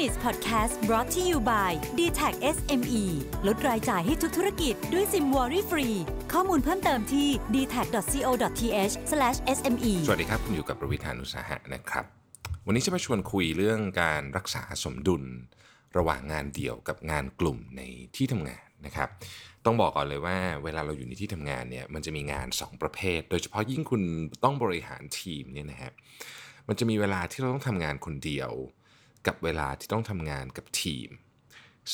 Minutes Podcast brought to you by d t a c SME ลดรายจ่ายให้ทุกธุรกิจด้วยซิมวอรี่ฟรี ข้อมูลเพิ่มเติมที่ d t a c c o t h s m e สวัสดีครับ คุณอยู่กับประวิธานุสาหะนะครับ วันนี้จะมาชวนคุยเรื่องการรักษาสมดุล ระหว่างงานเดี่ยวกับงานกลุ่มในที่ทำงานนะครับ ต้องบอกก่อนเลยว่าเวลาเราอยู่ในที่ทำงานเนี่ย มันจะมีงาน 2 ประเภท โดยเฉพาะยิ่งคุณต้องบริหารทีมเนี่ยนะฮะมันจะมีเวลาที่เราต้องทำงานคนเดียว กับเวลาที่ต้องทำงานกับทีม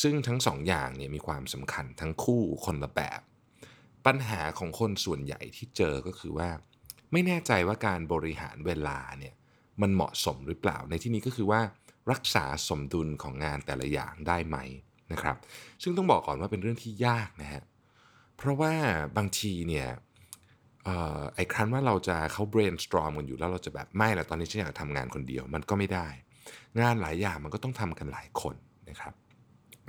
ซึ่งทั้งสองอย่างเนี่ยมีความสำคัญทั้งคู่คนละแบบ ปัญหาของคนส่วนใหญ่ที่เจอก็คือว่า ไม่แน่ใจว่าการบริหารเวลาเนี่ยมันเหมาะสมหรือเปล่าในที่นี้ก็คือว่ารักษาสมดุลของงานแต่ละอย่างได้ไหมนะครับ ซึ่งต้องบอกก่อนว่าเป็นเรื่องที่ยากนะฮะเพราะว่าบางทีเนี่ยออไอ้ครั้นว่าเราจะเขา brainstorm กันอยู่แล้วเราจะแบบไม่ละตอนนี้ฉันอยากทำงานคนเดียวมันก็ไม่ได้ งานหลายอย่างมันก็ต้องทำกันหลายคนนะครับ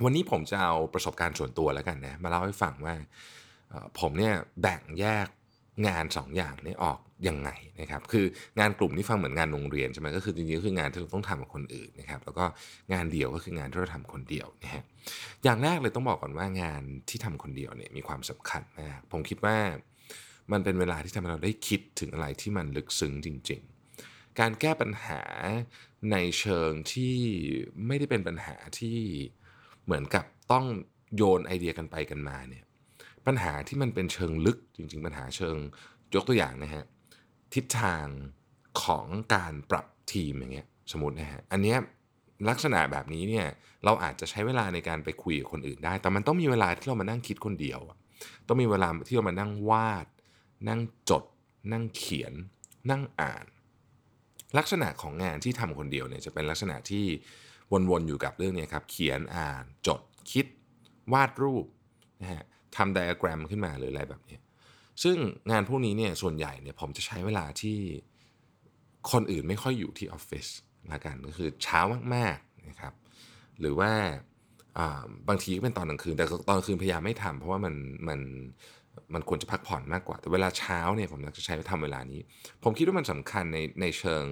วันนี้ผมจะเอาประสบการณ์ส่วนตัวแล้วกันนะมาเล่าให้ฟังว่าผมเนี่ยแบ่งแยกงาน 2ออย่างนี้ออกยังไงนะครับ คืองานกลุ่มนี่ฟังเหมือนงานโรงเรียนใช่ไหมก็คือจริงๆก็คืองานที่เราต้องทำกับคนอื่นนะครับ แล้วก็งานเดี่ยวก็คืองานที่เราทำคนเดียวนะฮะอย่างแรกเลยต้องบอกก่อนว่างานที่ทำคนเดียวเนี่ยมีความสำคัญมากผมคิดว่ามันเป็นเวลาที่ทำให้เราได้คิดถึงอะไรที่มันลึกซึ้งจริง ๆ การแก้ปัญหาในเชิงที่ไม่ได้เป็นปัญหาที่เหมือนกับต้องโยนไอเดียกันไปกันมาเนี่ยปัญหาที่มันเป็นเชิงลึกจริง ๆ ปัญหาเชิงยกตัวอย่างนะฮะทิศทางของการปรับทีมอย่างเงี้ยสมมตินะฮะอันเนี้ยลักษณะแบบนี้เนี่ยเราอาจจะใช้เวลาในการไปคุยกับคนอื่นได้ แต่มันต้องมีเวลาที่เรามานั่งคิดคนเดียว ต้องมีเวลาที่เรามานั่งวาด นั่งจด นั่งเขียน นั่งอ่าน ลักษณะของงานที่ทำคนเดียวเนี่ยจะเป็นลักษณะที่วนๆอยู่กับเรื่องเนี้ครับ เขียนอ่านจดคิด วาดรูปนะฮะทำไดอะแกรมขึ้นมาหรืออะไรแบบนี้ ซึ่งงานพวกนี้เนี่ยส่วนใหญ่เนี่ยผมจะใช้เวลาที่คนอื่นไม่ค่อยอยู่ที่ออฟฟิศละกันก็คือเช้ามากๆนะครับ หรือว่าอ่าบางทีก็เป็นตอนกลางคืนแต่ตอนกลางคืนพยายามไม่ทำเพราะว่ามันมัน มันควรจะพักผ่อนมากกว่า แต่เวลาเช้าเนี่ยผมจะใช้ทำเวลานี้ ผมคิดว่ามันสำคัญในในเชิง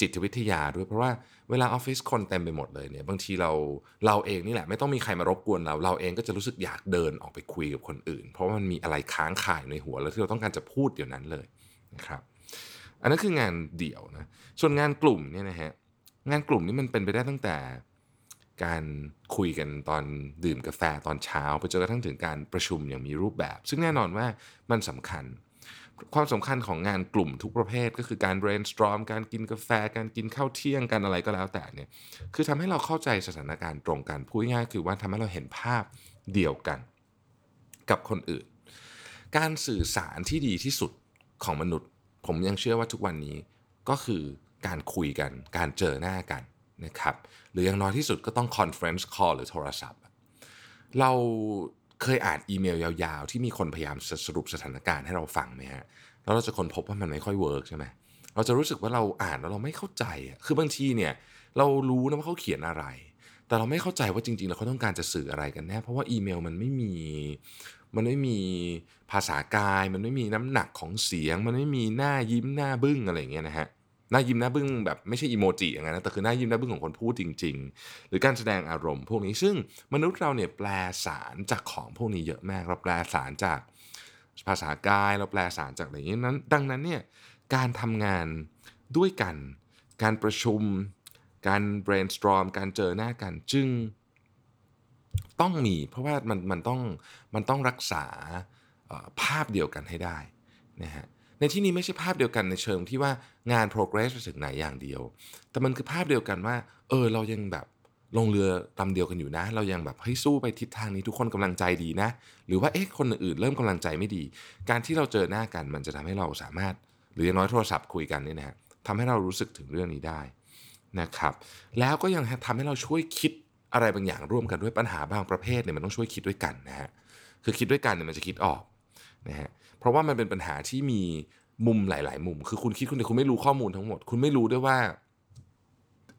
จิตวิทยาด้วย เพราะว่าเวลาออฟฟิศคนเต็มไปหมดเลยเนี่ยบางทีเราเราเองนี่แหละไม่ต้องมีใครมารบกวนเรา เราเองก็จะรู้สึกอยากเดินออกไปคุยกับคนอื่น เพราะมันมีอะไรค้างคายในหัวแล้วที่เราต้องการจะพูดเดี๋ยวนั้นเลยนะครับ อันนั้นคืองานเดี่ยวนะส่วนงานกลุ่มเนี่ยนะฮะงานกลุ่มนี่มันเป็นไปได้ตั้งแต่ การคุยกันตอนดื่มกาแฟตอนเช้าไปจนกระทั่งถึงการประชุมอย่างมีรูปแบบ ซึ่งแน่นอนว่ามันสำคัญ ความสำคัญของงานกลุ่มทุกประเภท ก็คือการ brainstorm การกินกาแฟ การกินข้าวเที่ยงกันอะไรก็แล้วแต่เนี่ยคือทำให้เราเข้าใจสถานการณ์ตรงกันพูดง่ายๆคือว่าทำให้เราเห็นภาพเดียวกัน กับคนอื่น การสื่อสารที่ดีที่สุดของมนุษย์ ผมยังเชื่อว่าทุกวันนี้ก็คือการคุยกัน การเจอหน้ากัน นะครับหรืออย่างน้อยที่สุดก็ต้อง conference call หรือโทรศัพท์ เราเคยอ่านอีเมลยาวๆ ที่มีคนพยายามสรุปสถานการณ์ให้เราฟังไหมฮะแล้วเราจะค้นพบว่ามันไม่ค่อยเวิร์กใช่ไหมเราจะรู้สึกว่าเราอ่านแล้วเราไม่เข้าใจอะคือบางทีเนี่ยเรารู้นะว่าเขาเขียนอะไร แต่เราไม่เข้าใจว่าจริงๆแล้วเขาต้องการจะสื่ออะไรกันแน่เพราะว่าอีเมลมันไม่มีมันไม่มีภาษากาย มันไม่มีน้ำหนักของเสียง มันไม่มีหน้ายิ้มหน้าบึ้งอะไรอย่างเงี้ยนะฮะ หน้ายิ้มหน้าบึ้งแบบไม่ใช่อีโมจิอย่างนั้นนะแต่คือหน้ายิ้มหน้าบึ้งของคนพูดจริง ๆ หรือการแสดงอารมณ์พวกนี้ซึ่งมนุษย์เราเนี่ยแปลสารจากของพวกนี้เยอะมาก เราแปลสารจากภาษากาย เราแปลสารจากอะไรอย่างนี้นั้น ดังนั้นเนี่ยการทำงานด้วยกัน การประชุม การ brainstorm การเจอหน้ากันจึงต้องมีเพราะว่ามันมันต้องมันต้องรักษาภาพเดียวกันให้ได้นะฮะ ในที่นี้ไม่ใช่ภาพเดียวกันในเชิงที่ว่างาน progress ไปถึงไหนอย่างเดียว แต่มันคือภาพเดียวกันว่า เออเรายังแบบลงเรือลำเดียวกันอยู่นะ เรายังแบบเฮ้ยสู้ไปทิศทางนี้ทุกคนกำลังใจดีนะ หรือว่าเอ๊ะคนอื่นเริ่มกำลังใจไม่ดี การที่เราเจอหน้ากันมันจะทำให้เราสามารถ หรืออย่างน้อยโทรศัพท์คุยกันเนี่ยนะฮะทำให้เรารู้สึกถึงเรื่องนี้ได้นะครับ แล้วก็ยังทำให้เราช่วยคิดอะไรบางอย่างร่วมกันด้วยปัญหาบางประเภทเนี่ยมันต้องช่วยคิดด้วยกันนะฮะคือคิดด้วยกันเนี่ยมันจะคิดออก นะฮะเพราะว่ามันเป็นปัญหาที่มีมุมหลาย ๆ มุม คือคุณคิดคุณเดียวคุณไม่รู้ข้อมูลทั้งหมด คุณไม่รู้ด้วยว่า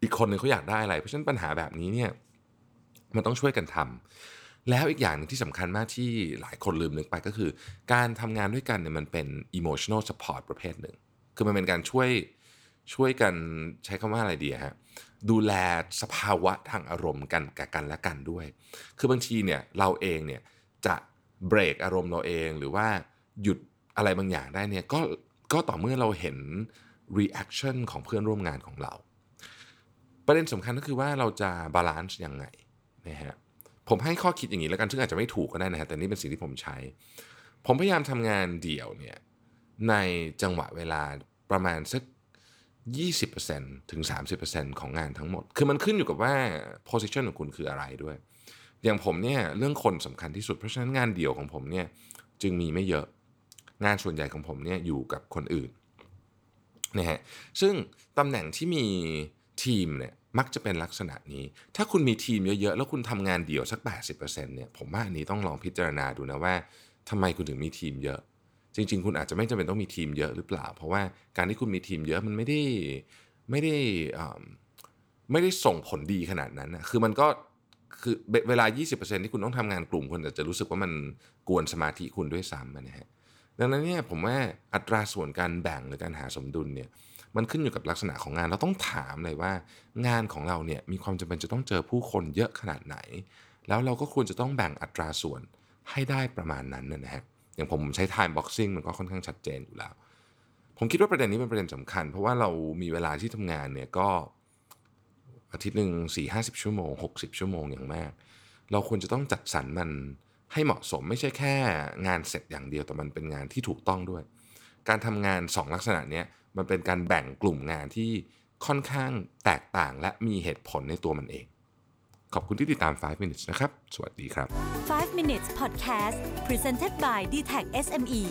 อีกคนหนึ่งเขาอยากได้อะไร เพราะฉะนั้นปัญหาแบบนี้เนี่ยมันต้องช่วยกันทำแล้วอีกอย่างหนึงที่สำคัญมากที่หลายคนลืมนึกไปก็คือ การทำงานด้วยกันเนี่ยมันเป็น emotional support ประเภทหนึ่ง คือมันเป็นการช่วยช่วยกันใช้คำว่าอะไรดีฮะดูแลสภาวะทางอารมณ์กันกับกันและกันด้วย คือบางทีเนี่ยเราเองเนี่ยจะ เบรกอารมณ์เราเองหรือว่าหยุดอะไรบางอย่างได้เนี่ยก็ก็ต่อเมื่อเราเห็น reaction ของเพื่อนร่วมงานของเรา ประเด็นสำคัญก็คือว่าเราจะ balance ยังไงนะฮะผมให้ข้อคิดอย่างนี้แล้วกันซึ่งอาจจะไม่ถูกก็ได้นะฮะแต่นี่เป็นสิ่งที่ผมใช้ ผมพยายามทำงานเดี่ยวเนี่ยในจังหวะเวลาประมาณสัก20%ถึง 30%ของงานทั้งหมด คือมันขึ้นอยู่กับว่า position ของคุณคืออะไรด้วย อย่างผมเนี่ยเรื่องคนสำคัญที่สุดเพราะฉะนั้นงานเดี่ยวของผมเนี่ยจึงมีไม่เยอะงานส่วนใหญ่ของผมเนี่ยอยู่กับคนอื่นนะฮะซึ่งตำแหน่งที่มีทีมเนี่ยมักจะเป็นลักษณะนี้ ถ้าคุณมีทีมเยอะๆ แล้วคุณทำงานเดี่ยวสัก 80%เนี่ยผมว่าอันนี้ต้องลองพิจารณาดูนะว่าทำไมคุณถึงมีทีมเยอะ จริง ๆ คุณอาจจะไม่จำเป็นต้องมีทีมเยอะหรือเปล่า เพราะว่าการที่คุณมีทีมเยอะมันไม่ได้ไม่ได้อ่าไม่ได้ส่งผลดีขนาดนั้นนะคือมันก็ คือเวลา 20%ที่คุณต้องทำงานกลุ่มคุณอาจจะรู้สึกว่ามันกวนสมาธิคุณด้วยซ้ำนะฮะดังนั้นเนี่ยผมว่าอัตราส่วนการแบ่งหรือการหาสมดุลเนี่ยมันขึ้นอยู่กับลักษณะของงานเราต้องถามเลยว่า งานของเราเนี่ยมีความจำเป็นจะต้องเจอผู้คนเยอะขนาดไหน แล้วเราก็ควรจะต้องแบ่งอัตราส่วนให้ได้ประมาณนั้นนะฮะอย่างผมใช้ time boxing มันก็ค่อนข้างชัดเจนอยู่แล้ว ผมคิดว่าประเด็นนี้เป็นประเด็นสำคัญ เพราะว่าเรามีเวลาที่ทำงานเนี่ยก็ อาทิตย์หนึ่งสี่ห้าสิบชั่วโมงหกสิบชั่วโมงอย่างมาก เราควรจะต้องจัดสรรมันให้เหมาะสมไม่ใช่แค่งานเสร็จอย่างเดียวแต่มันเป็นงานที่ถูกต้องด้วย การทำงาน 2 ลักษณะนี้มันเป็นการแบ่งกลุ่มงานที่ค่อนข้างแตกต่างและมีเหตุผลในตัวมันเอง ขอบคุณที่ติดตาม 5 minutes นะครับ สวัสดีครับ 5 minutes podcast presented by d t e c h SME